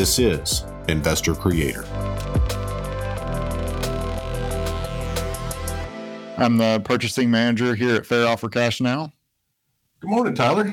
This is Investor Creator. I'm the purchasing manager here at Fair Offer Cash Now. Good morning, Tyler.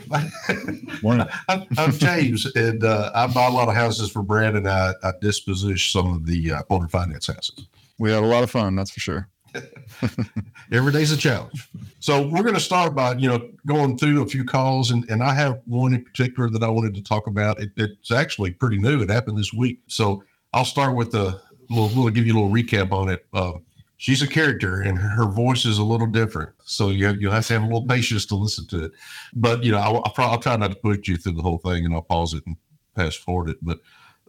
Morning. I'm, I'm James, and uh, I bought a lot of houses for Brad, and I, I disposition some of the uh, owner finance houses. We had a lot of fun, that's for sure. Every day's a challenge. So we're going to start by you know going through a few calls, and, and I have one in particular that I wanted to talk about. It, it's actually pretty new. It happened this week, so I'll start with the. We'll, we'll give you a little recap on it. Uh, she's a character and her voice is a little different. So you you'll have to have a little patience to listen to it. But you know, I'll, I'll, I'll try not to put you through the whole thing, and I'll pause it and pass forward it. But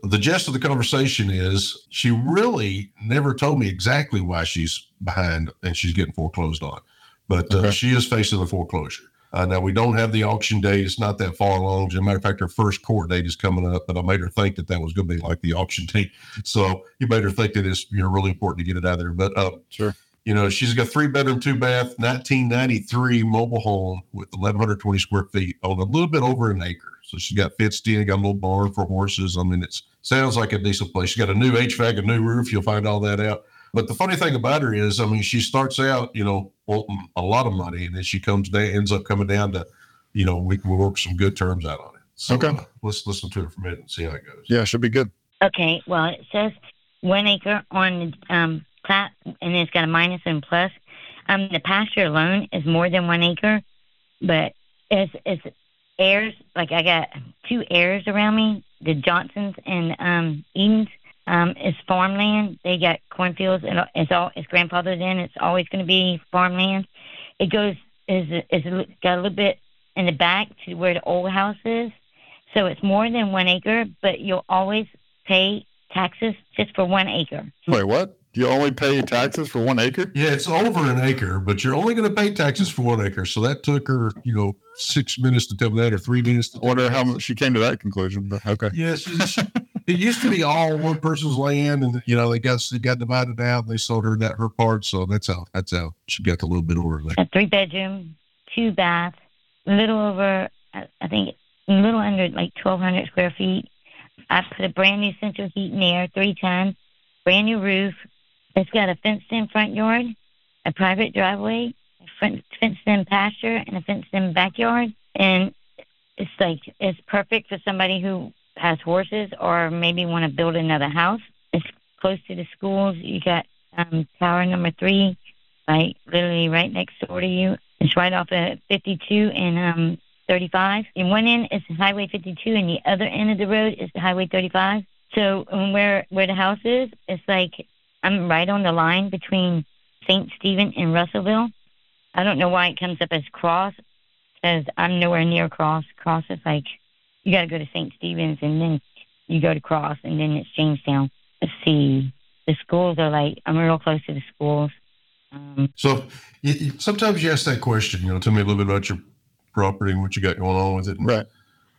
the gist of the conversation is she really never told me exactly why she's behind and she's getting foreclosed on, but uh, Okay. she is facing the foreclosure. Uh, now we don't have the auction date; it's not that far along. As a matter of fact, her first court date is coming up, but I made her think that that was going to be like the auction date. So you made her think that it's you know really important to get it out of there. But uh, Sure. you know, she's got three bedroom, two bath, 1993 mobile home with 1,120 square feet on a little bit over an acre. So she's got fenced in, got a little barn for horses. I mean, it sounds like a decent place. She's got a new HVAC, a new roof. You'll find all that out. But the funny thing about her is, I mean, she starts out, you know, wanting a lot of money, and then she comes down, ends up coming down to, you know, we can work some good terms out on it. So Okay. uh, let's listen to her for a minute and see how it goes. Yeah, should be good. Okay, well, it says one acre on the um, plat, and it's got a minus and plus. Um, the pasture alone is more than one acre, but it's, it's heirs. Like I got two heirs around me, the Johnsons and um, Edens. Um, it's farmland. They got cornfields, and it's all it's grandfathered in. It's always going to be farmland. It goes is is got a little bit in the back to where the old house is, so it's more than one acre. But you'll always pay taxes just for one acre. Wait, what? Do you only pay taxes for one acre? Yeah, it's over an acre, but you're only going to pay taxes for one acre. So that took her, you know, six minutes to tell me that, or three minutes. To I wonder how much she came to that conclusion, but okay. Yes, it used to be all one person's land, and you know they got they got divided out. And they sold her that her part, so that's how that's how she got a little bit over there. a three bedroom, two bath, a little over, I I think, a little under like 1,200 square feet. I put a brand new central heat and air, three ton, brand new roof. It's got a fenced in front yard, a private driveway, a fenced in pasture, and a fenced in backyard. And it's like, it's perfect for somebody who has horses or maybe want to build another house. It's close to the schools. You got um, tower number three, right, literally right next door to you. It's right off of 52 and um, 35. And one end is Highway 52, and the other end of the road is Highway 35. So um, where where the house is, it's like I'm right on the line between St. Stephen and Russellville. I don't know why it comes up as Cross, because I'm nowhere near Cross. Cross is like you got to go to St. Stephen's and then you go to Cross, and then it's Jamestown. Let's see. The schools are like I'm real close to the schools. Um, So you, you- sometimes you ask that question. You know, tell me a little bit about your property and what you got going on with it. And Right.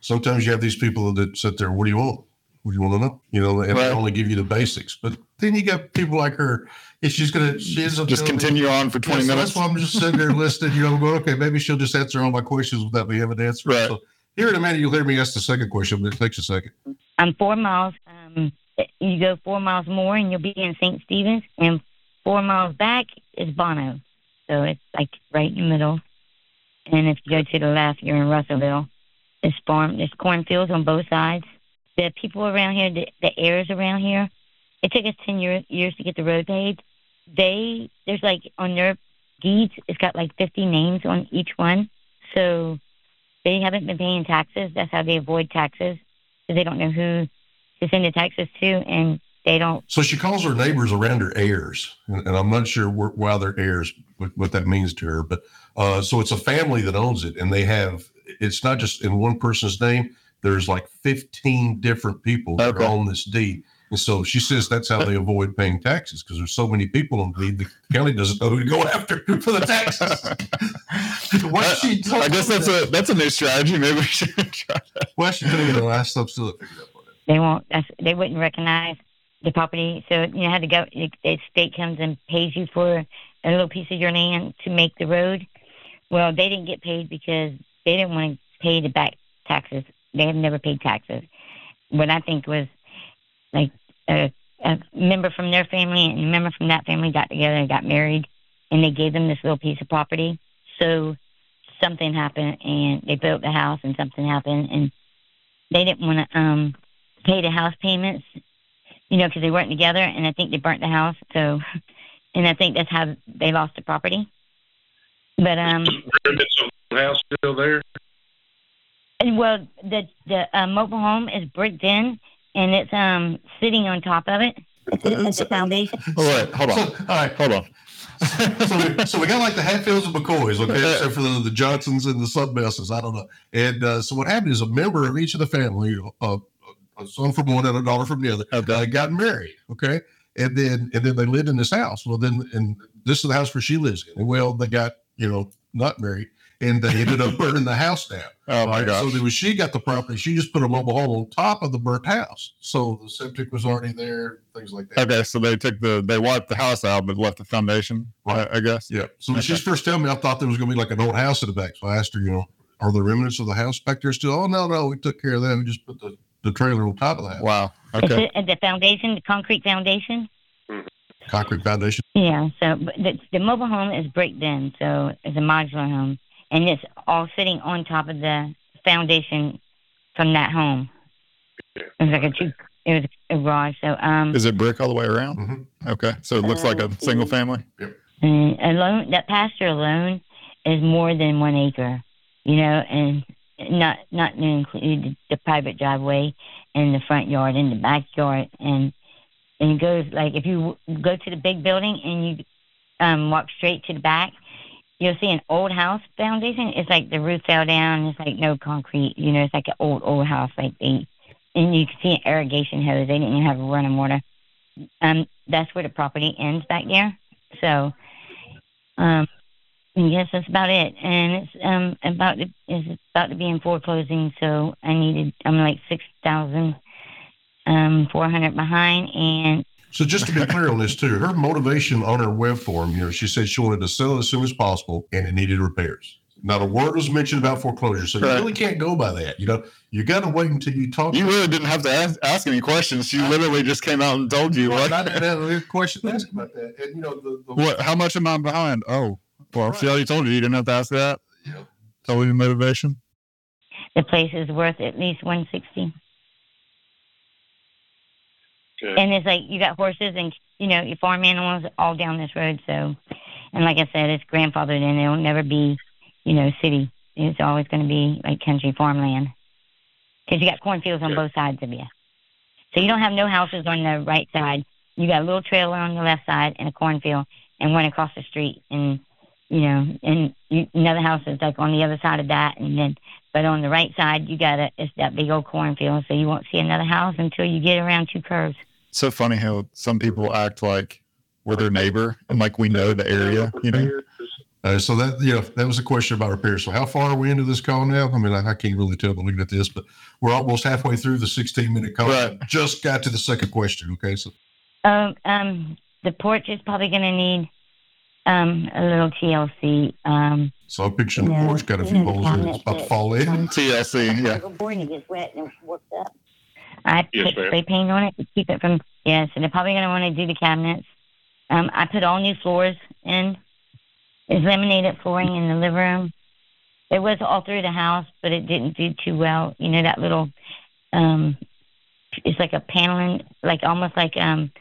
Sometimes you have these people that sit there. What do you want? What do you want to know? You know, and they Right. only give you the basics. But then you got people like her. If she's gonna, she ends up Just telling me- continue on for 20 Yeah, so minutes. That's why I'm just sitting there listening. You know, I'm going, okay, maybe she'll just answer all my questions without me having to answer. Right. So here in a minute, you'll hear me ask the second question, but it takes a second. I'm four miles. Um, you go four miles more, and you'll be in St. Stephen's, and four miles back is Bonneau. So it's like right in the middle. And if you go to the left, you're in Russellville. There's farm, there's cornfields on both sides. The people around here, the, the heirs around here, it took us ten years years to get the road paved. They there's like on their deeds, it's got like 50 names on each one. So they haven't been paying taxes. That's how they avoid taxes because they don't know who to send the taxes to, and they don't. So she calls her neighbors around her heirs, and, and I'm not sure wh- why they're heirs, what, what that means to her. But uh, so it's a family that owns it, and they have it's not just in one person's name. There's like 15 different people that Okay. are on this deed. And so she says that's how they avoid paying taxes because there's so many people on the deed. The county doesn't know who to go after for the taxes. What she told I guess that's that- a that's a new strategy. Maybe we should try that. Well, she couldn't get the last stuff still. They won't. They wouldn't recognize the property. So you know how to go. The state comes and pays you for a little piece of your land to make the road. Well, they didn't get paid because they didn't want to pay the back taxes. They have never paid taxes. What I think was like a, a member from their family and a member from that family got together and got married, and they gave them this little piece of property. So something happened, and they built the house, and something happened, and they didn't want to um pay the house payments, you know, because they weren't together, and I think they burnt the house. So, and I think that's how they lost the property. But um, of the house still there? And well, the the uh, mobile home is bricked in, and it's um sitting on top of it. It's, it's a foundation. Oh, wait, hold So, on, all right. hold on. so, we, so we got like the Hatfields and McCoys, okay, except for the, the Johnsons and the Sudmesses. I don't know. And uh, so what happened is a member of each of the family, uh, a son from one and a daughter from the other, Okay. uh, got married. Okay, and then and then they lived in this house. Well, then and this is the house where she lives in. And well, they got you know not married, and they ended up burning the house down. Oh my Right? gosh. So then when she got the property, she just put a mobile home on top of the burnt house. So the septic was already there, things like that. Okay, so they took the they wiped the house out, but left the foundation. I, I guess. Yeah. So when she first told me, I thought there was going to be like an old house in the back. So I asked her, you know, are the remnants of the house back there still? Oh, no, no. We took care of that. We just put the, the trailer on top of that. Wow. Okay. a, the foundation, the concrete foundation. Concrete foundation. Yeah. So the the mobile home is brick then, so it's a modular home, and it's all sitting on top of the foundation from that home. It was like a two. It was a garage. So um, Is it brick all the way around? Mhm. Okay, so it looks like a single family. and alone that pasture alone is more than one acre, you know, and not not to include the private driveway and the front yard and the backyard and and it goes like if you go to the big building and you um walk straight to the back you'll see an old house foundation. It's like the roof fell down. It's like no concrete you know it's like an old old house like they and you can see an irrigation hose. They didn't even have running water. Um that's where the property ends back there. So um yes that's about it. And it's um about to, it's about to be in foreclosing. So i needed i'm like six thousand um four hundred behind and So just to be clear on this too, her motivation on her web form, you know, she said she wanted to sell it as soon as possible and it needed repairs. Not a word was mentioned about foreclosure. So you really can't go by that. You know, you got to wait until you talk. You really didn't have to ask, ask any questions. She literally just came out and told you. Well, What? I didn't have a question to ask about that. And, you know, the, the What? How much am I behind? Oh, well, she already told you. You didn't have to ask that. Yeah. Told you the motivation. the place is worth at least one sixty Okay. and it's like you got horses and you know your farm animals all down this road so and like i said it's grandfathered in. It'll never be you know city. It's always going to be like country farmland. Because you got cornfields on Yeah. both sides of you. So you don't have no houses on the right side. You got a little trailer on the left side and a cornfield and one across the street and you know and you, another house is like on the other side of that and then but on the right side you got a it's that big old cornfield so you won't see another house until you get around two curves So funny how some people act like we're their neighbor and like we know the area. You know. Uh, so that you know that was a question about repairs. So how far are we into this call now? I mean, I, I can't really tell by looking at this, but we're almost halfway through the 16 minute call. Right. Just got to the second question. Okay, so Um, um, the porch is probably going to need um, a little TLC. Um, so I'm picturing the porch got a few Yeah, the holes in it. It's about to fall in. TLC. Yeah. board and it gets wet and warped up. I Yes, put ma'am. spray paint on it to keep it from. Yeah, so they're probably going to want to do the cabinets. Um, I put all new floors in. There's laminated flooring in the living room. It was all through the house, but it didn't do too well. You know that little, um, it's like a paneling, like almost like um,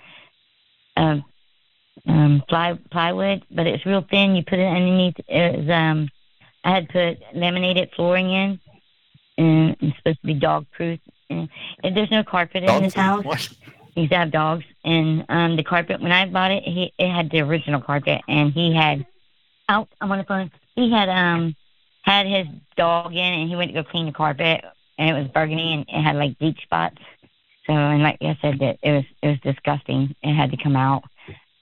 um, um, ply plywood, but it's real thin. You put it underneath. It was, um, I had put laminated flooring in, and it's supposed to be dog proof. And, and there's no carpet in this house. What? He used to have dogs, and um, the carpet when I bought it, he it had the original carpet, and he had out. I'm on the phone. He had um had his dog in, and he went to go clean the carpet, and it was burgundy, and it had like deep spots. So, and like I said, that it was it was disgusting. It had to come out.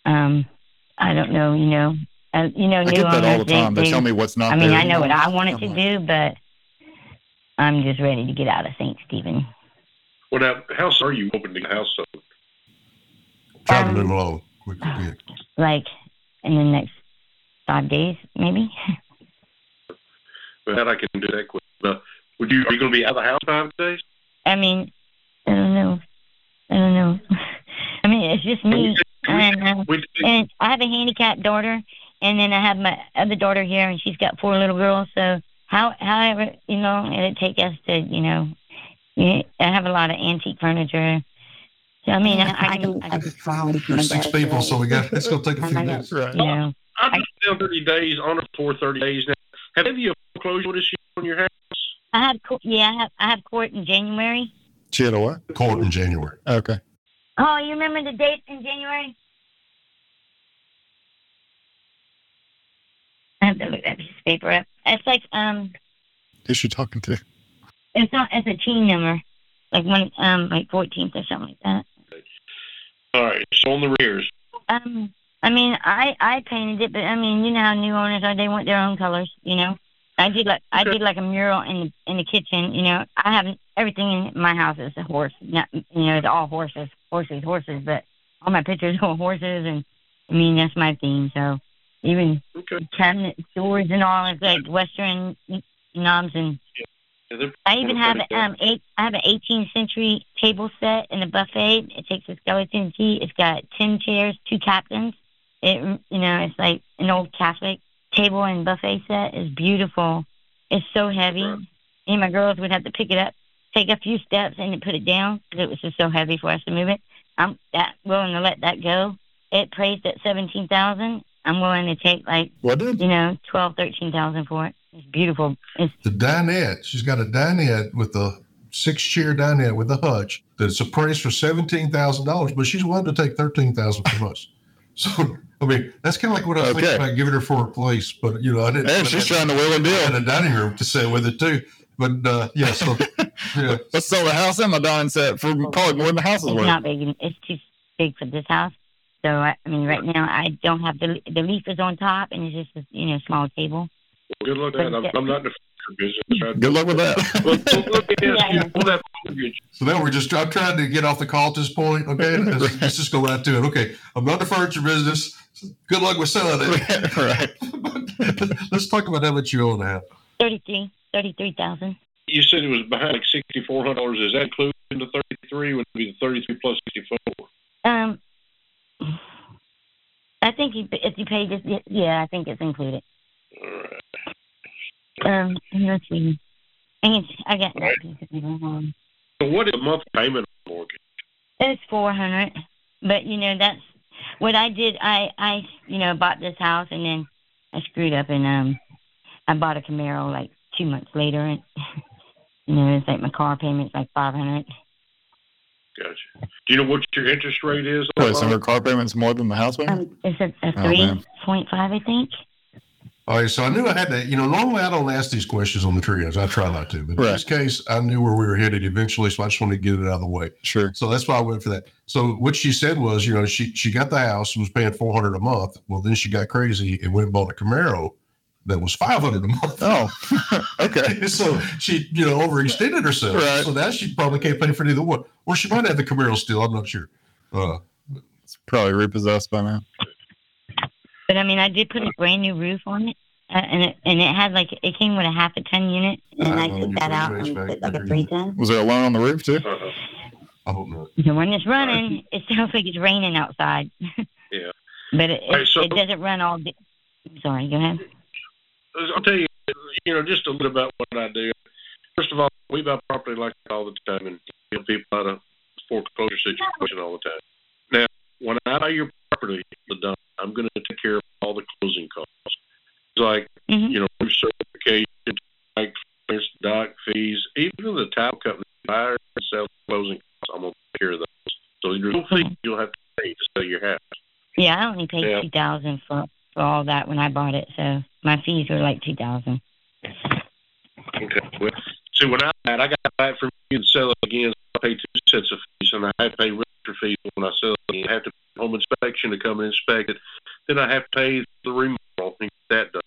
Um, I don't know, you know, uh, you know, I new get that all the time. They, tell me what's not I mean, there. I know what I wanted to do, but I'm just ready to get out of St. Stephen. Well, now, how soon are you opening the house sold? Try to Um, move along quick as. Like in the next five days, maybe. Well, that I can do that quick. But would you, are you going to be out of the house five days? I mean, I don't know. I don't know. I mean, it's just me, and uh, and I have a handicapped daughter, and then I have my other daughter here, and she's got four little girls. So how, however, you know, it'd take us to, you know, yeah, I have a lot of antique furniture. So I mean, I, I can, I can, There's six people, so we got, it's gonna take a few minutes. Right. you know, I'm down 30 days, on it for 30 days now. Have you foreclosure notice on your house? I have, yeah, I have, I have court in January. She had a what? Court in January. Okay. Oh, you remember the date in January? I have to look that piece of paper up. It's like um, Who's she talking to? It's not. It's a team number, like one um, like 14th or something like that. All right, so on the rears. Um, I mean, I I painted it, but I mean, you know how new owners are. They want their own colors. You know, I did like I did like a mural in the in the kitchen. You know, I have everything in my house is a horse. Not, you know, it's all horses, horses, horses. But all my pictures are horses, and I mean that's my theme. So even Okay. cabinet doors and all is like Western knobs and Yeah, I even have Okay. um eight. I have an 18th century table set in a buffet. It takes a skeleton key. It's got ten chairs, two captains. It you know it's like an old Catholic table and buffet set. It's beautiful. It's so heavy. Right. Me and my girls would have to pick it up, take a few steps, and then put it down because it was just so heavy for us to move it. I'm that willing to let that go. It priced at seventeen thousand. I'm willing to take like What did? you know twelve, thirteen thousand for it. It's beautiful. It's The dinette, she's got a dinette with a six chair dinette with a hutch that's appraised for seventeen thousand dollars, but she's willing to take thirteen thousand from us. So I mean, that's kind of like what I was Okay. thinking about giving her for a place, but you know, I didn't. And she's trying to wheel and I had deal. a dining room to sit with it too. But uh, yeah, so yeah, Let's sell the house and my dining set for probably more than the house is It's worth. not big. It's too big for this house. So I, I mean, right now I don't have the the leaf is on top, and it's just a you know small table. Well, good luck with that. I'm, I'm not in the furniture business. Good luck with that. Well, well, let me ask you, Yeah. that mortgage, so now we're just. I'm trying to get off the call at this point. Okay, let's, let's just go right to it. Okay, I'm not in the furniture business. Good luck with selling it. right. let's talk about how much you own now. Thirty-three, thirty-three thousand. you said it was behind like $6,400. Is that included in the 33? Would it be the 33 plus 64? Um, I think if you pay this, yeah, I think it's included. All right. Um, let's see. I think it's- I got Right. piece of paper. Hold on. So what is the monthly payment on the mortgage? It's four hundred, but you know that's what I did. I I you know bought this house and then I screwed up and um I bought a Camaro like two months later and you know it's like my car payment's like five hundred. Gotcha. Do you know what your interest rate is? on Wait, so that? her car payment's more than the house payment? Um, it's a, a Oh, three man. point five, I think. All right, so I knew I had to, you know, normally I don't ask these questions on the trios. I try not to, but in this case, I knew where we were headed eventually, so I just wanted to get it out of the way. Sure. So that's why I went for that. So what she said was, you know, she she got the house and was paying four hundred a month. Well, then she got crazy and went and bought a Camaro that was five hundred a month. Oh, okay. so she, you know, overextended herself. Right. So now she probably can't pay for neither one. Or she might have the Camaro still. I'm not sure. Uh, It's probably repossessed by now. But I mean, I did put a brand new roof on it, uh, and it and it had like it came with a half a ton unit, and Uh, I took that out and put like a under three ton. Was there a line on the roof too? Uh-huh. I hope not. So when it's running, it sounds like it's raining outside. Yeah. But it, Right, so- it doesn't run all day. Sorry, go ahead. I'll tell you, you know, just a little about what I do. First of all, we buy property like that all the time and get people out of foreclosure situation all the time. Now, when I buy your property, the dump, I'm going to take care of closing costs. It's like, hmm you know, certification, like doc fees, even the title company buyer and sell closing costs. I'm going to take care of those. So there's no fee you'll have to pay to sell your house. Yeah, I only paid Yeah. two thousand for for all that when I bought it, so my fees were like two thousand. Okay. Well, see, when I had, I got back from you to sell it again. So I pay two sets of fees, and I have to pay realtor fees when I sell it again. I have to pay home inspection to come and inspect it. Then I have to pay the remodel and get that done.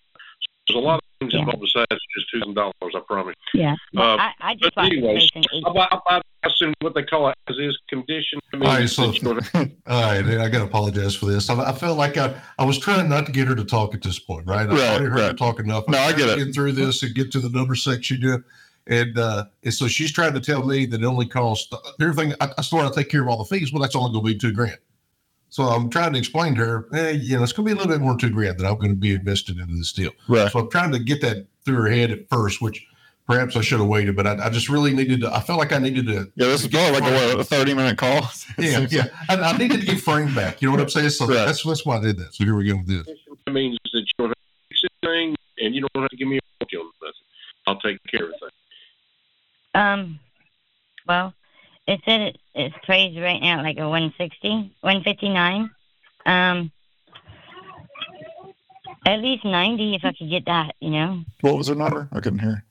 So there's a lot of things Yeah. involved besides just two thousand dollars. I promise. Yeah. Uh, I, I just but bought the anyways, place in eight. I buy, I buy the house in what they call it as is condition. I mean, All right, so- it's sort of- All right, I got to apologize for this. I, I felt like I, I was trying not to get her to talk at this point, right? I Right, already heard her right. talk enough. No, I I'm get trying to it. Get through this and get to the number section, yeah. And uh, and so she's trying to tell me that it only costs everything. I, I swear I take care of all the fees. Well, that's only going to be two grand. So I'm trying to explain to her, eh, you know, it's going to be a little bit more than two grand that I'm going to be invested into this deal. Right. So I'm trying to get that through her head at first, which perhaps I should have waited, but I, I just really needed to. I felt like I needed to Yeah, this is probably like a, a 30 minute call. yeah, yeah. I, I needed to get framed back. You know what I'm saying? So Right. that's that's why I did that. So here we go with this. That means that you don't have to fix anything, and you don't have to give me a royalty on nothing. I'll take care of everything. Um, well, it said it, it's praised right now like a 160, 159. Um, at least 90 if I could get that, you know. What was her number? I couldn't hear.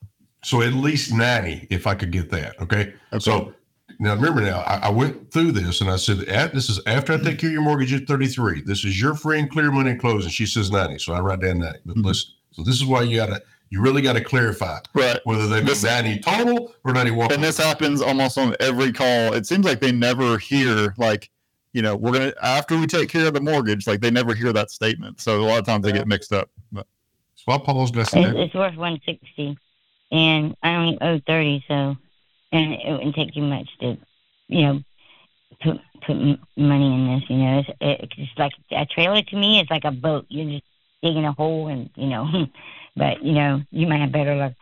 So at least 90 if I could get that. Okay. Okay. So now remember now, I, I went through this and I said, at, this is after I take care of your mortgage at 33. This is your free and clear money in closing. She says 90. So I write down 90. But Mhm. listen, so this is why you gotta you really gotta clarify Right. whether they This- 90 total or 91. And this happens almost on every call. It seems like they never hear like, you know, we're gonna after we take care of the mortgage, like they never hear that statement. So a lot of times they get mixed up. But so I paused. I It's, it's worth 160, and I only owe 30, so and it wouldn't take too much to, you know, put put m- money in this. You know, it's, it's just like a trailer to me. It's like a boat. You're just digging a hole, and you know, but you know, you might have better luck.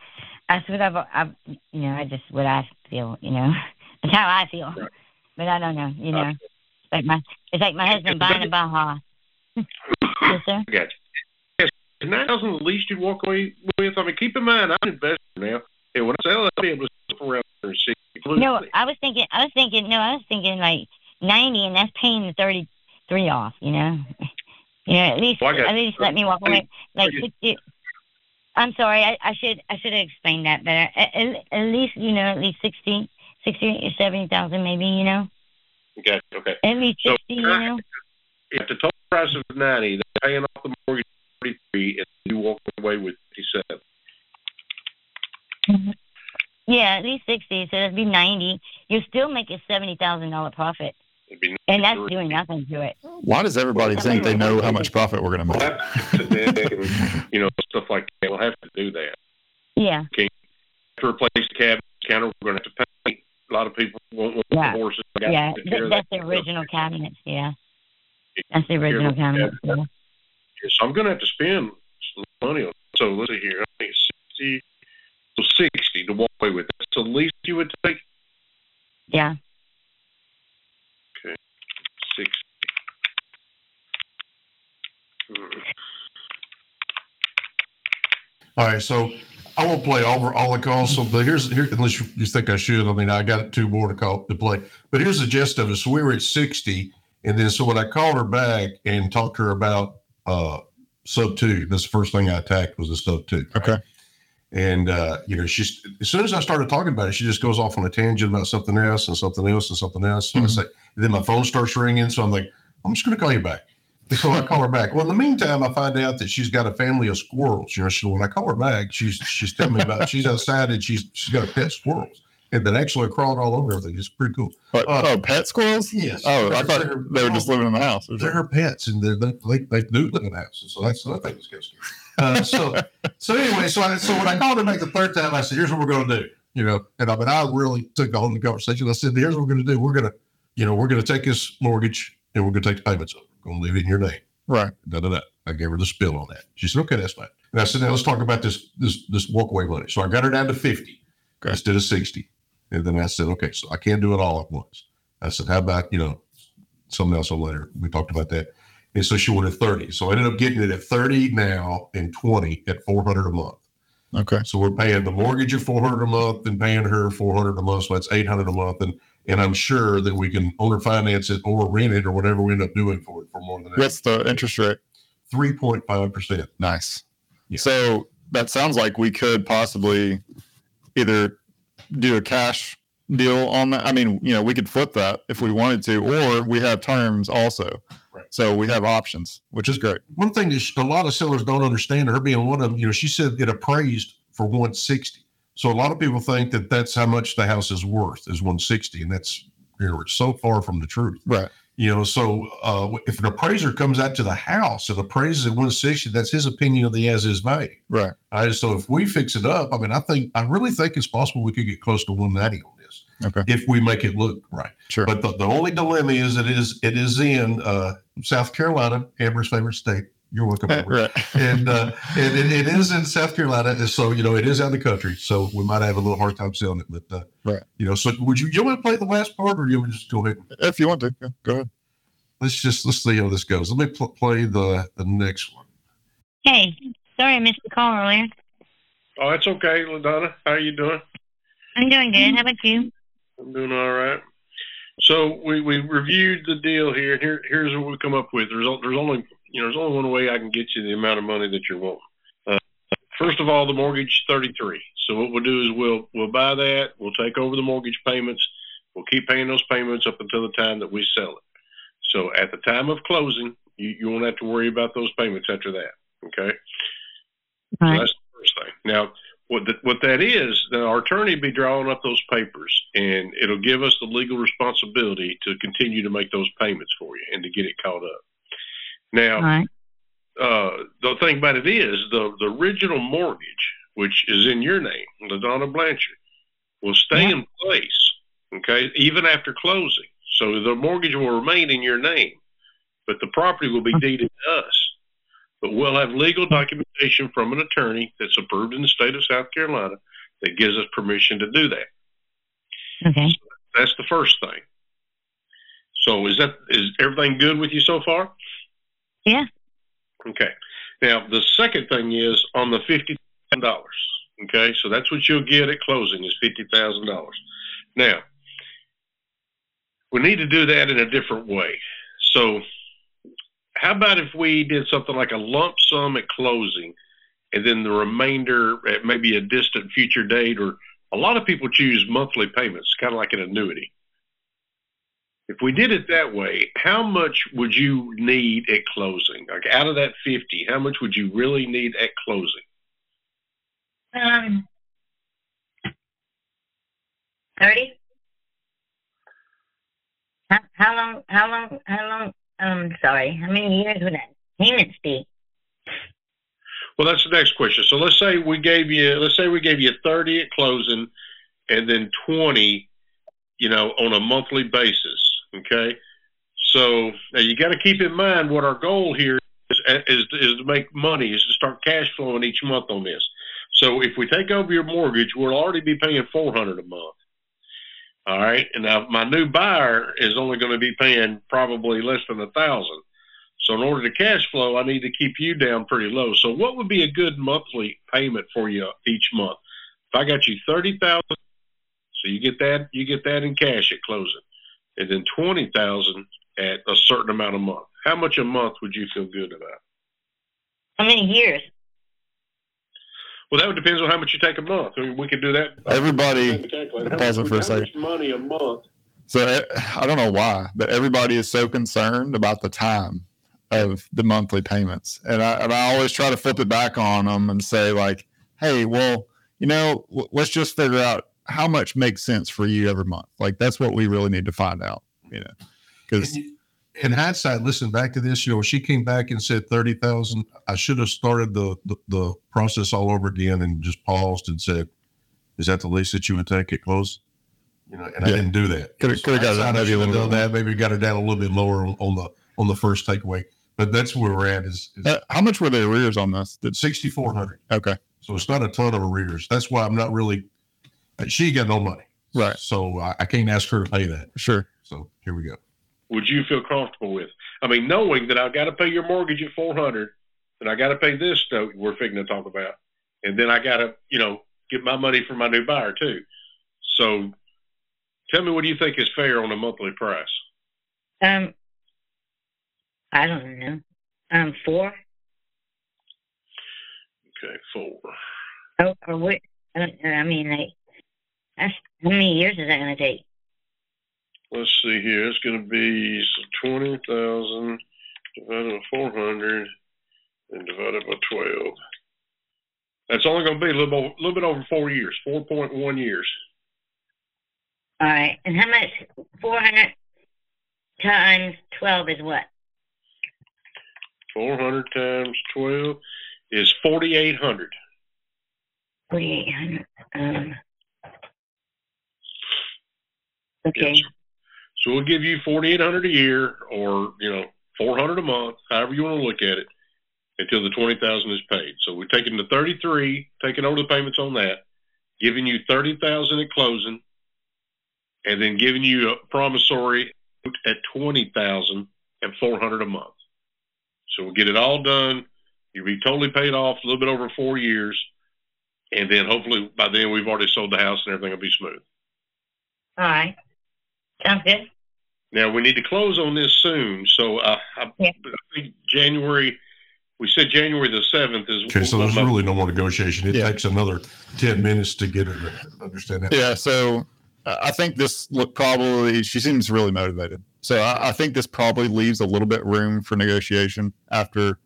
That's what I've, I've, you know, I just what I feel. You know, that's how I feel. Right. But I don't know. You know, it's like my it's like my husband buying a Baja. yes, sir. I got you. Yes, nine thousand the least you'd walk away with. I mean, keep in mind, I'm an investor now, and when I sell it, I'll be able to sell around there and see. No, I was thinking. I was thinking. No, I was thinking like ninety, and that's paying the thirty-three off. You know, you know, at least Well, got- at least let me walk away like I get- sixty. I'm sorry. I, I should I should have explained that better. At, at, at least you know at least sixty, sixty or seventy thousand maybe. You know, Okay, okay. at least So- sixty. You know. If the total price is ninety, they're paying off the mortgage thirty-three, and you walk away with fifty-seven. Yeah, at least sixty. So that'd be ninety. You still make a seventy thousand dollar profit, and that's doing nothing to it. why does everybody think they know how much profit we're gonna We'll make? have to sit back and, you know, stuff like that. We'll have to do that. Yeah, To replace the cabinet counter, we're going to have to paint. A lot of people won't want Yeah. the horses. We got to yeah. take care Th- of that's that the original cabinets. Yeah, Yeah. that's the original cabinets. Yeah. So I'm going to have to spend some money on. it. So let's see here. I think sixty, so sixty to walk away with. That's the least you would take. yeah. Sixty. Hmm. All right, so I won't play over all the calls. So, but here's here unless you, you think I should. I mean, I got two more to call to play. But here's the gist of it. So we were at sixty, and then so when I called her back and talked to her about uh sub two, that's the first thing I attacked was the sub two. Okay. And uh, you know, she's as soon as I started talking about it, she just goes off on a tangent about something else and something else and something else. So I say, and then my phone starts ringing. So I'm like, I'm just going to call you back. So I call her back. Well, in the meantime, I find out that she's got a family of squirrels. You know, so when I call her back, she's she's telling me about she's outside and she's she's got a pet squirrels and that actually crawling all over everything. It's pretty cool. What, Uh, oh, pet squirrels? Yes. Oh, I thought They're- were just living in the house. they're her pets, and they're, they they they do live in the house. So that's another thing that's kind of scary. Uh, so so anyway, so I, so when I called her back the third time, I said, "Here's what we're going to do." You know, and I mean, I really took on the conversation. I said, "Here's what we're going to do. We're going to, you know, we're going to take this mortgage and we're going to take the payments. Over. We're going to leave it in your name." Right. Da da da. I gave her the spill on that. She said, "Okay, that's fine." And I said, "Now let's talk about this this this walkaway money." So I got her down to fifty Okay. instead of sixty, and then I said, "Okay, so I can't do it all at once." I said, "How about you know something else later?" We talked about that, and so she wanted thirty. So I ended up getting it at thirty now and twenty at four hundred a month. Okay. So we're paying the mortgage at four hundred a month and paying her four hundred a month. So that's eight hundred a month, and and I'm sure that we can owner finance it or rent it or whatever we end up doing for it for more than that. What's the interest rate? Three point five percent. Nice. Yeah. So that sounds like we could possibly, either do a cash deal on that. I mean, you know, we could flip that if we wanted to, or we have terms also. Right. So we have options, which is great. One thing that a lot of sellers don't understand, her being one of them, you know, she said it appraised for 160. So a lot of people think that that's how much the house is worth is 160, and that's you know it's so far from the truth. Right. You know, so uh, if an appraiser comes out to the house and appraises at 160, that's his opinion of the as is value. Right. I so if we fix it up, I mean, I think I really think it's possible we could get close to 190 on this Okay. if we make it look right. Sure. But the, the only dilemma is it is it is in uh, South Carolina, Amber's favorite state. You're welcome. Right. and uh, and it, it is in South Carolina, and so you know it is out of the country. So we might have a little hard time selling it, but uh, Right. You know, so would you you want to play the last part, or you want to just go ahead? If you want to, yeah, go ahead. Let's just let's see how this goes. Let me pl- play the the next one. Hey, sorry I missed the call earlier. Oh, that's okay, LaDonna. How are you doing? I'm doing good. How about you? I'm doing all right. So we, we reviewed the deal here. Here here's what we come up with. There's there's only you know there's only one way I can get you the amount of money that you're wanting. Uh, first of all, the mortgage 33. So what we'll do is we'll we'll buy that. We'll take over the mortgage payments. We'll keep paying those payments up until the time that we sell it. So at the time of closing, you, you won't have to worry about those payments after that. Okay. So that's the first thing. Now, what the, what that is, then our attorney will be drawing up those papers, and it'll give us the legal responsibility to continue to make those payments for you and to get it caught up. Now, right. uh, the thing about it is the the original mortgage, which is in your name, LaDonna Blanchard, will stay Yeah. in place. Okay, even after closing, so the mortgage will remain in your name, but the property will be deeded to us. But we'll have legal documentation from an attorney that's approved in the state of South Carolina that gives us permission to do that. Okay. That's the first thing. So is that is everything good with you so far? Yeah. Okay. Now the second thing is on the fifty thousand dollars. Okay, so that's what you'll get at closing is fifty thousand dollars. Now we need to do that in a different way. So how about if we did something like a lump sum at closing and then the remainder at maybe a distant future date or a lot of people choose monthly payments, kind of like an annuity. If we did it that way, how much would you need at closing? Like out of that 50, how much would you really need at closing? Um, thirty. How, how long? How long? How long? Um, sorry. How many years would that payments be? Well, that's the next question. So let's say we gave you, let's say we gave you 30 at closing and then 20, you know, on a monthly basis. Okay. So you got to keep in mind what our goal here is, is, is to make money, is to start cash flowing each month on this. So if we take over your mortgage, we'll already be paying 400 a month. All right. And now my new buyer is only going to be paying probably less than a thousand. So in order to cash flow, I need to keep you down pretty low. So what would be a good monthly payment for you each month? If I got you thirty thousand, so you get that you get that in cash at closing, and then twenty thousand at a certain amount a month. How much a month would you feel good about? How many years? Well, that would depend on how much you take a month. I mean, we could do that. Everybody, pause for a how second. much money a month? so eh, I don't know why, but everybody is so concerned about the time of the monthly payments, and I, and I always try to flip it back on them and say like, hey, well, you know, w- let's just figure out how much makes sense for you every month. Like that's what we really need to find out, you know, because in hindsight, listen back to this. You know, she came back and said thirty thousand. I should have started the, the the process all over again and just paused and said, "Is that the least that you would take at close?" You know, and I didn't do that. Coulda- coulda got it maybe a little done that. Maybe got it down a little bit lower on, on the on the first takeaway. But that's where we're at. Is, is uh, how much were the arrears on this? Did, sixty four hundred. okay, So it's not a ton of arrears. That's why I'm not really. She got no money, right, so I, I can't ask her to pay that. sure, So here we go. Would you feel comfortable with? I mean, knowing that I've got to pay your mortgage at four hundred, and I got to pay this note we're figuring to talk about, and then I got to, you know, get my money from my new buyer too. So, tell me what do you think is fair on a monthly price? Um, I don't know. Um, four. Okay, four. Or, or what? I, don't, I mean, like, That's how many years is that going to take? Let's see here. It's going to be so 20,000 divided by 400 and divided by 12. That's only going to be a little, mo- little bit over four years, 4.1 years. All right. And how much? 400 times 12 is what? 400 times 12 is 4,800. 4,800. Um, okay. Yes. So we'll give you 4,800 a year or, you know, 400 a month, however you want to look at it, until the 20,000 is paid. So we're taking the 33, taking over the payments on that, giving you 30,000 at closing, and then giving you a promissory at twenty thousand and four hundred a month. So we'll get it all done. You'll be totally paid off a little bit over four years. And then hopefully by then we've already sold the house and everything will be smooth. All right. Sounds good. Now we need to close on this soon. So uh, I, Yeah. I think January, we said January the 7th is. Okay, so there's really no more negotiation. It Yeah. takes another ten minutes to get her to understand that. Yeah, so uh, I think this look probably she seems really motivated. So I, I think this probably leaves a little bit room for negotiation after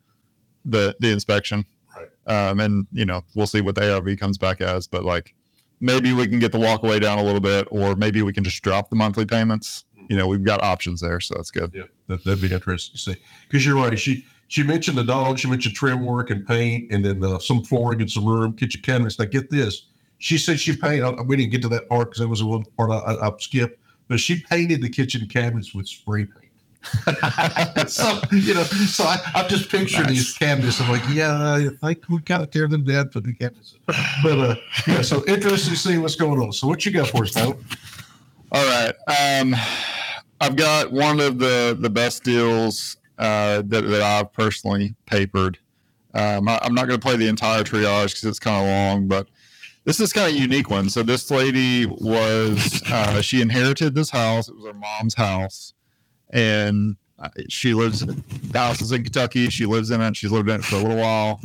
the the inspection. Right. Um, and you know we'll see what the ARV comes back as, but like maybe we can get the walkaway down a little bit, or maybe we can just drop the monthly payments. You know we've got options there, so that's good. Yeah, that, that'd be interesting to see. Because you're right. She she mentioned the dog. She mentioned trim work and paint, and then uh, some flooring and some room, kitchen cabinets. Now get this. She said she painted. We didn't get to that part because that was the one part I, I, I skipped. But she painted the kitchen cabinets with spray paint. so you know, so I, I'm just picturing these cabinets. I'm like, yeah, I think we gotta tear them down for the cabinets. But uh, yeah, so interesting to see what's going on. So what you got for us, Tyler? All right. Um, I've got one of the the best deals uh, that that I've personally papered. Um, I, I'm not going to play the entire triage because it's kind of long, but this is kind of a unique one. So this lady was uh, she inherited this house. It was her mom's house, and uh, she lives. The house is in Kentucky. She lives in it. She's lived in it for a little while,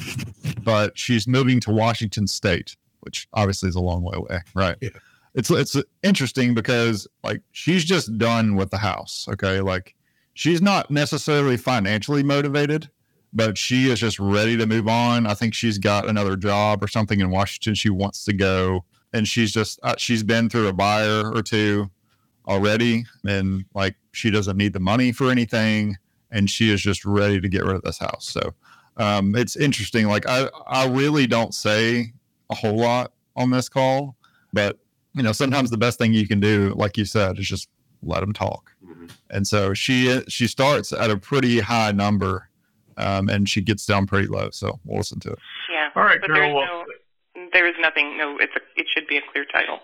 but she's moving to Washington State, which obviously is a long way away, right? Yeah. It's it's interesting because like she's just done with the house. Okay, like she's not necessarily financially motivated, but she is just ready to move on. I think she's got another job or something in Washington she wants to go, and she's just uh, she's been through a buyer or two already, and like she doesn't need the money for anything, and she is just ready to get rid of this house. So um, it's interesting. Like I I really don't say a whole lot on this call, but you know sometimes the best thing you can do, like you said, is just let them talk. And so she she starts at a pretty high number, um, and she gets down pretty low. So we'll listen to it. Yeah. All right, but Carol. there's Well, no, there is nothing. No, it's a. It should be a clear title.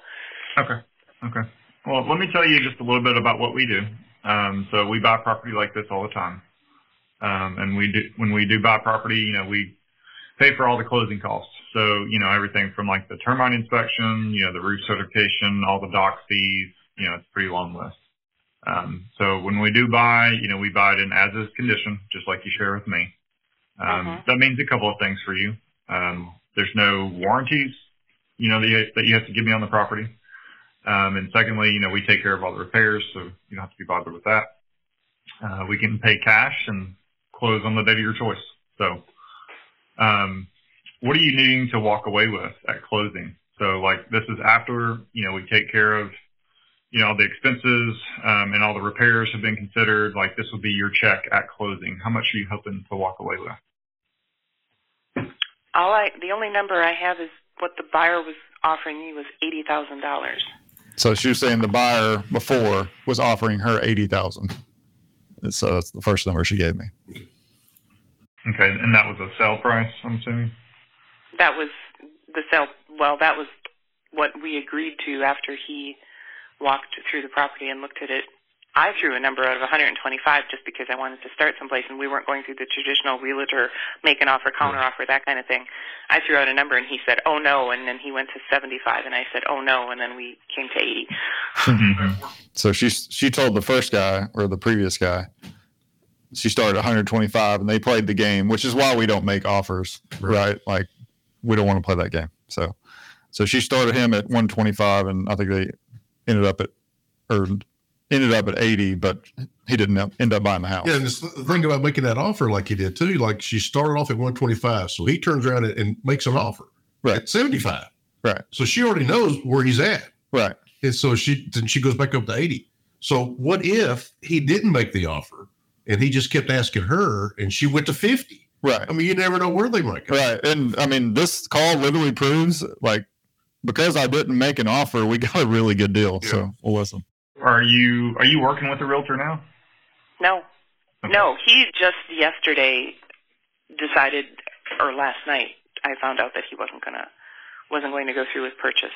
okay. Okay. Well, let me tell you just a little bit about what we do. Um, so we buy property like this all the time. Um, and we do, when we do buy property, you know, we pay for all the closing costs. So, you know, everything from like the termite inspection, you know, the roof certification, all the doc fees, you know, it's a pretty long list. Um, so when we do buy, you know, we buy it in as is condition, just like you share with me. Um, Mhm. that means a couple of things for you. Um, there's no warranties, you know, that you, that you have to give me on the property. Um, and secondly, you know, we take care of all the repairs, so you don't have to be bothered with that. Uh, we can pay cash and close on the date of your choice. So, um, what are you needing to walk away with at closing? So, like, this is after, you know, we take care of, you know, all the expenses, um, and all the repairs have been considered. Like, this will be your check at closing. How much are you hoping to walk away with? All I. The only number I have is what the buyer was offering me was eighty thousand dollars. So she was saying the buyer before was offering her eighty thousand. So that's the first number she gave me. Okay, and that was a sale price, I'm assuming. That was the sale. Well, that was what we agreed to after he walked through the property and looked at it. I threw a number out of 125 just because I wanted to start someplace, and we weren't going through the traditional realtor make an offer, counter mm. offer, that kind of thing. I threw out a number, and he said, "Oh no," and then he went to 75, and I said, "Oh no," and then we came to 80. So she she told the first guy or the previous guy she started 125 and they played the game, which is why we don't make offers, right? Like we don't want to play that game. So So she started him at 125, and I think they ended up at or ended up at 80, but he didn't end up buying the house. Yeah, and the thing about making that offer like he did too, like she started off at 125, so he turns around and makes an offer Right. at 75. Right. So she already knows where he's at. Right. And so she then she goes back up to 80. So what if he didn't make the offer and he just kept asking her and she went to 50? Right. I mean, you never know where they might go. Right. And I mean, this call literally proves like because I didn't make an offer, we got a really good deal. Yeah. So we'll listen. Are you are you working with a realtor now? No, Okay. no. He just yesterday decided, or last night, I found out that he wasn't gonna wasn't going to go through with purchase.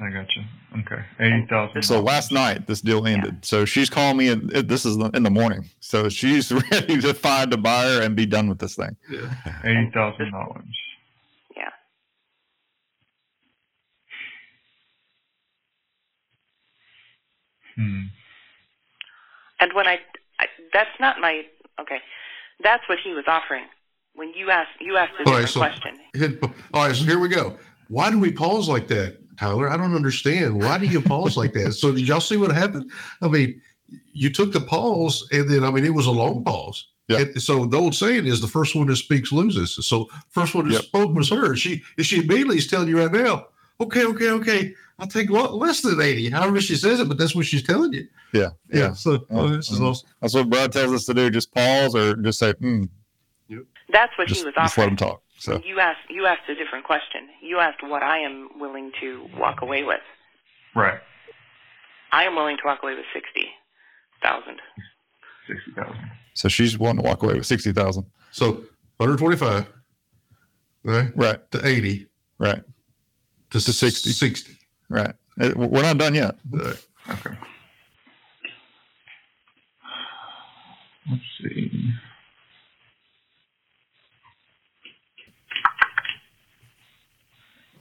I got you. Okay, eighty thousand. So last night this deal ended. So she's calling me, and this is in the morning. So she's ready to find a buyer and be done with this thing. eighty thousand dollars. Yeah. Hmm. And when I, I that's not my okay. That's what he was offering. When you asked, you asked a All right, different so- question. All right, so here we go. Why do we pause like that, Tyler? I don't understand. Why do you pause like that? So did y'all see what happened? I mean, you took the pause, and then I mean it was a long pause. Yeah. And so the old saying is the first one that speaks loses. So first one that Yep. spoke was her. She she immediately is telling you right now. Okay, okay, okay. I'll take lo- less than eighty. However she says it, but that's what she's telling you. Yeah. Yeah. So Oh, oh, this is um, awesome. That's what Brad tells us to do. Just pause or just say, mm, That's what just, he was just let him talk. So You asked, you asked a different question. You asked what I am willing to walk away with. Right, I am willing to walk away with sixty thousand. sixty thousand. so she's wanting to walk away with sixty thousand. So 125, right, Right. to 80 Right. To, To 60. 60. Right. Uh, We're not done yet. Uh, Okay. Let's see.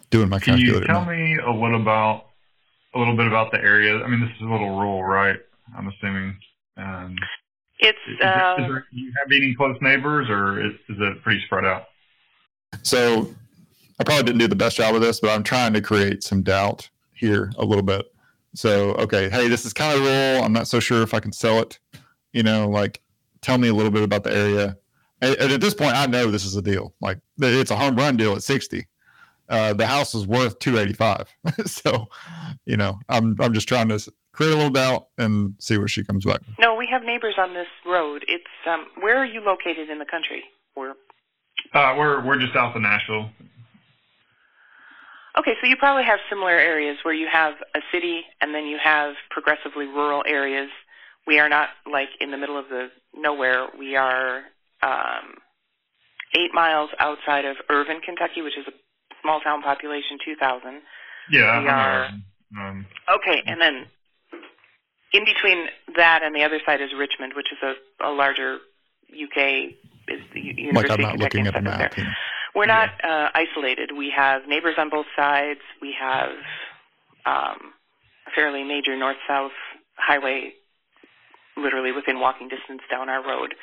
Doing my Can you calculator. tell now. me a little about a little bit about the area? I mean, this is a little rural, right? I'm assuming. Um, It's is, uh, there, is there, do you have any close neighbors, or is, is it pretty spread out? So I probably didn't do the best job of this, but I'm trying to create some doubt here a little bit. So, okay, hey, this is kind of rural. I'm not so sure if I can sell it. You know, like tell me a little bit about the area. And, and at this point, I know this is a deal. Like it's a home run deal at 60. Uh, the house is worth 285. so, you know, I'm I'm just trying to create a little doubt and see where she comes back. no. We have neighbors on this road. It's um. Where are you located in the country? Where? Uh, we're we're just south of Nashville. Okay, so you probably have similar areas where you have a city and then you have progressively rural areas. We are not like in the middle of the nowhere. We are um, eight miles outside of Irvine, Kentucky, which is a small town population, 2,000. Yeah, We I'm, are- Um, Okay, and then in between that and the other side is Richmond, which is a, a larger UK is the U- Like I'm of not Kentucky looking at the stuff is there. Map. you know. We're not uh, isolated. We have neighbors on both sides. We have um, a fairly major north-south highway, literally within walking distance down our road,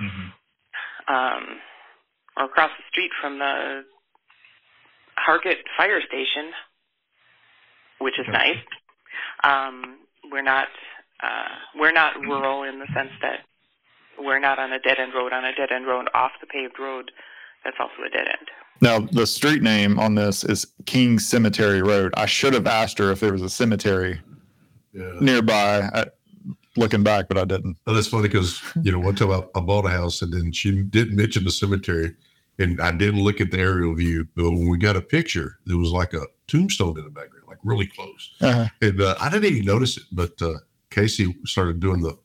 mhm. um, or across the street from the Hargett Fire Station, which is nice. Um, we're not uh, we're not rural in the sense that we're not on a dead end road. On a dead end road off the paved road, that's also a dead end. Now, the street name on this is King Cemetery Road. I should have asked her if there was a cemetery Yeah. nearby. I, looking back, but I didn't. Oh, that's funny because you know one time I, I bought a house and then she didn't mention the cemetery, and I didn't look at the aerial view. But when we got a picture, there was like a tombstone in the background, like really close, Uh-huh. and uh, I didn't even notice it. But uh, Casey started doing the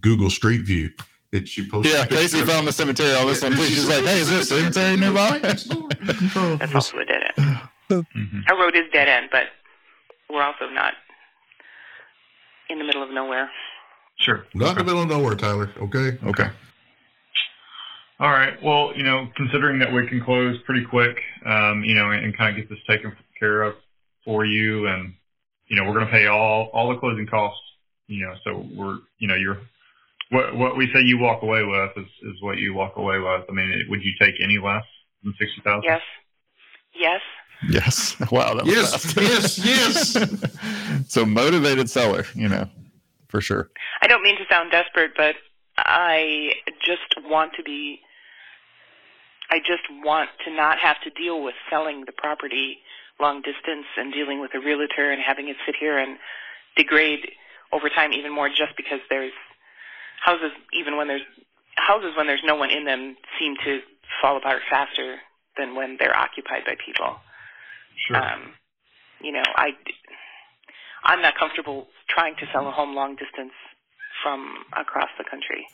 Google Street View, and she posted. Yeah, a. Casey found the cemetery on this one. too. She's like, "Hey, is there a cemetery nearby?" That's also a dead end. Mhm. Our road is dead end, but we're also not in the middle of nowhere. Sure. Not in the middle of nowhere, Tyler. Okay. Okay. All right. Well, you know, considering that we can close pretty quick, um, you know, and, and kind of get this taken care of for you, and you know, we're going to pay all all the closing costs. You know, so we're, you know, you're what what we say you walk away with is is what you walk away with. I mean, would you take any less than sixty thousand? Yes. Yes. Yes. Wow. That was Yes, yes, yes. so motivated seller, you know, for sure. I don't mean to sound desperate, but I just want to be. I just want to not have to deal with selling the property long distance and dealing with a realtor and having it sit here and degrade over time even more just because there's houses even when there's houses when there's no one in them seem to fall apart faster than when they're occupied by people. Sure. Um, you know, I I'm not comfortable trying to sell a home long distance from across the country.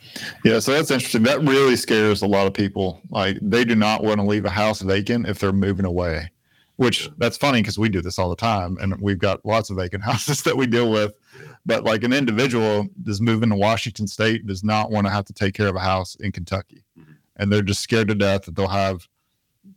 Yeah, so that's interesting. That really scares a lot of people. Like they do not want to leave a house vacant if they're moving away. Which that's funny because we do this all the time, and we've got lots of vacant houses that we deal with. But like an individual is moving to Washington State does not want to have to take care of a house in Kentucky, mm-hmm. and they're just scared to death that they'll have,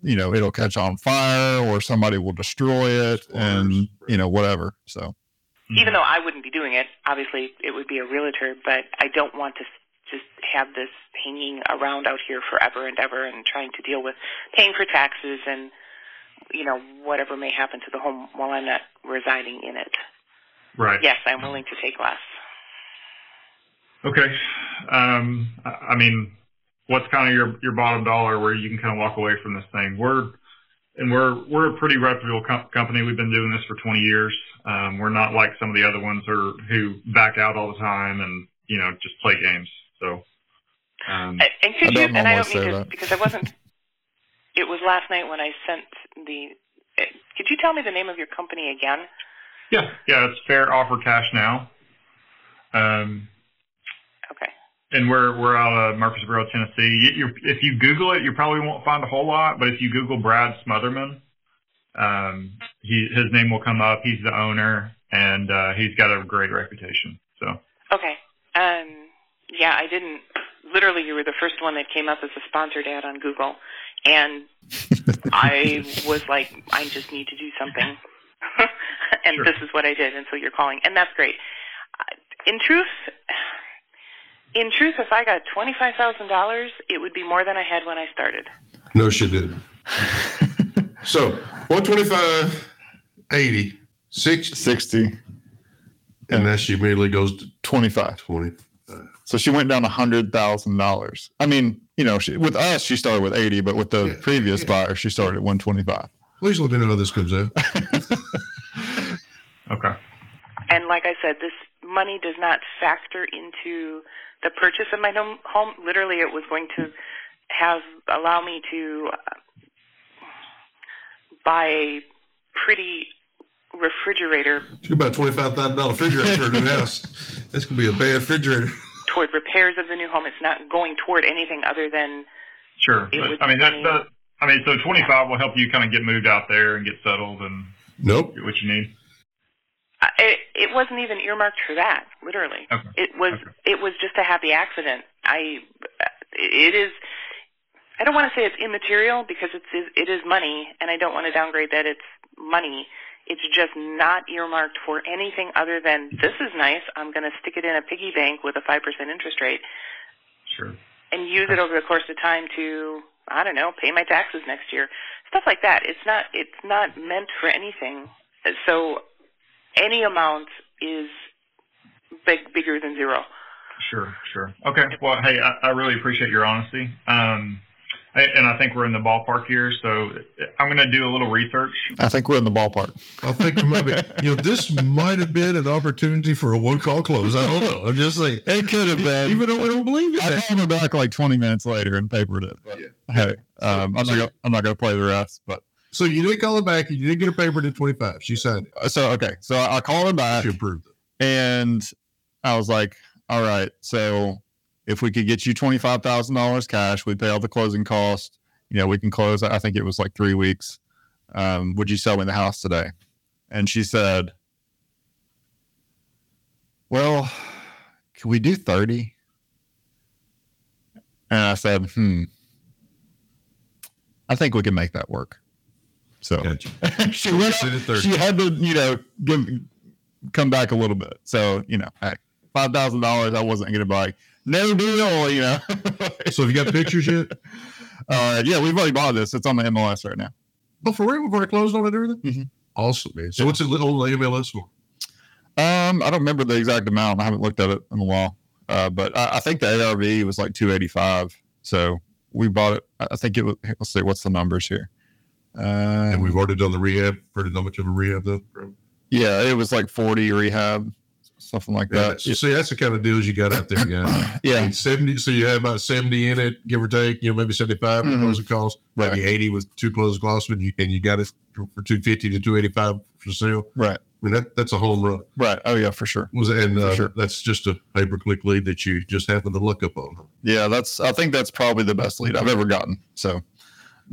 you know, it'll catch on fire or somebody will destroy it, and you know whatever. So. Mm-hmm. Even though I wouldn't be doing it, obviously it would be a realtor, but I don't want to just have this hanging around out here forever and ever and trying to deal with paying for taxes and you know whatever may happen to the home while I'm not residing in it. Right. Yes, I'm willing to take less. Okay. Um, I I mean, what's kind of your, your bottom dollar where you can kind of walk away from this thing? We're, and we're, we're a pretty reputable com- company. We've been doing this for 20 years. Um, we're not like some of the other ones who, who back out all the time and, you know, just play games. So, um, And and could I you? don't And I don't mean to because I wasn't. It was last night when I sent the. Could you tell me the name of your company again? yeah, yeah, it's fair offer cash now. Um, Okay. and we're we're out of Murfreesboro, Tennessee. You, if you Google it, you probably won't find a whole lot. But if you Google Brad Smotherman, um, he his name will come up. He's the owner, and uh, he's got a great reputation. So Okay. Um. Yeah, I didn't. Literally, you were the first one that came up as a sponsored ad on Google, and I was like, I just need to do something, and Sure. this is what I did, and so you're calling, and that's great. Uh, In truth, in truth, if I got twenty five thousand dollars, it would be more than I had when I started. No, she didn't. So 125, 80, 60, sixty, and then she immediately goes to twenty-five. 20. So she went down a hundred thousand dollars. I mean, you know, she, with us she started with eighty, but with the Yeah, previous yeah. buyer she started at one twenty-five. Please let me know how this comes out. okay, And like I said, this money does not factor into the purchase of my home. home. Literally, it was going to have allow me to uh, buy a pretty refrigerator She's about $25,000 refrigerator for a new house. That's going to be a bad refrigerator. Toward repairs of the new home. It's not going toward anything other than sure. It was I mean that, funny. that I mean so twenty five will help you kind of get moved out there and get settled and Nope. get what you need. uh, it, it wasn't even earmarked for that. Literally, Okay. it was Okay. it was just a happy accident. I it is. I don't want to say it's immaterial because it's it is money, and I don't want to downgrade that it's money. It's just not earmarked for anything other than this is nice. I'm going to stick it in a piggy bank with a five percent interest rate Sure. and use it over the course of time to I don't know pay my taxes next year, stuff like that. It's not it's not meant for anything. So any amount is big bigger than zero. Sure, sure. Okay. Well, hey, I, I really appreciate your honesty. Um, and I think we're in the ballpark here, so I'm going to do a little research. I think we're in the ballpark. I think there might be, you know, this might have been an opportunity for a one call close. I don't know. I'm just saying. It could have been. Even though I don't believe it. I it. called her back like 20 minutes later and papered it. But hey, um, I'm not gonna, I'm not gonna play the rest. But So you didn't call it back. You didn't get her papered at 25. She signed it. uh, so okay, so I called her back She approved it. and I was like, all right, so if we could get you twenty five thousand dollars cash, we'd pay all the closing costs. You know, we can close. I think it was like three weeks. Um, would you sell me the house today? And she said, well, can we do thirty? And I said, hmm, I think we can make that work. So Gotcha. she went up, she had to, you know, give, come back a little bit. So, you know, five thousand dollars, I wasn't gonna buy. like, no deal, you know. So have you got pictures yet? uh yeah, we've already bought this. It's on the MLS right now. Oh, for real? We've already closed on it everything? Mhm. Awesome, man. So what's it the MLS for? Um, I don't remember the exact amount. I haven't looked at it in a while. Uh, but I, I think the ARV was like 285. So we bought it. I think it was, let's see, what's the numbers here? Uh, And we've already done the rehab. How much of a rehab though? yeah, it was like 40 rehab, something like Yeah, that. so see, that's the kind of deals you got out there, guys. yeah. 70, so you have about 70 in it, give or take, you know, maybe 75 Mhm. mm closing costs, Right. maybe 80 with two closing costs, and you, and you got it for, for 250 to 285 for sale. Right. I mean, that, that's a home run. Right. Oh, yeah, for sure. Was And uh, For sure. that's just a pay per click lead that you just happen to look up on. Yeah, that's. I think that's probably the best lead I've ever gotten. So,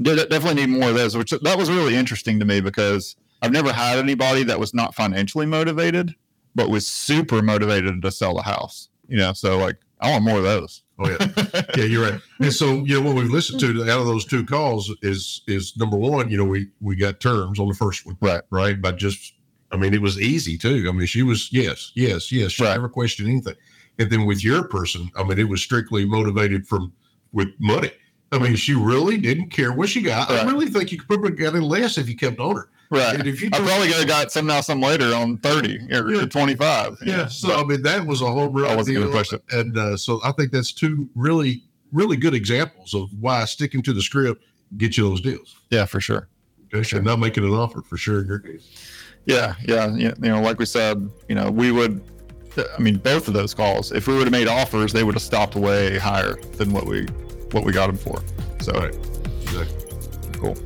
definitely need more of those. Which that was really interesting to me because I've never had anybody that was not financially motivated, but was super motivated to sell the house. You know, so like I want more of those. Oh, yeah. yeah, you're right. And so, you know, what we've listened to out of those two calls is, is number one, you know, we, we got terms on the first one. Right. Right. But just, I mean, it was easy too. I mean, she was, yes, yes, yes. She Right. never questioned anything. And then with your person, I mean, it was strictly motivated from with money. I mean, she really didn't care what she got. Right. I really think you could probably get it less if you kept on her. Right. And if you I probably could have got some now, some later on thirty or Yeah. twenty five. Yeah. So I mean, that was a home run. I wasn't gonna deal. push it. And uh, so I think that's two really, really good examples of why sticking to the script gets you those deals. Yeah, for sure. Okay. And not making an offer for sure in your case. Yeah, yeah, yeah. You know, like we said, you know, we would. I mean, both of those calls. If we would have made offers, they would have stopped way higher than what we what we got them for. So Right. Exactly. cool.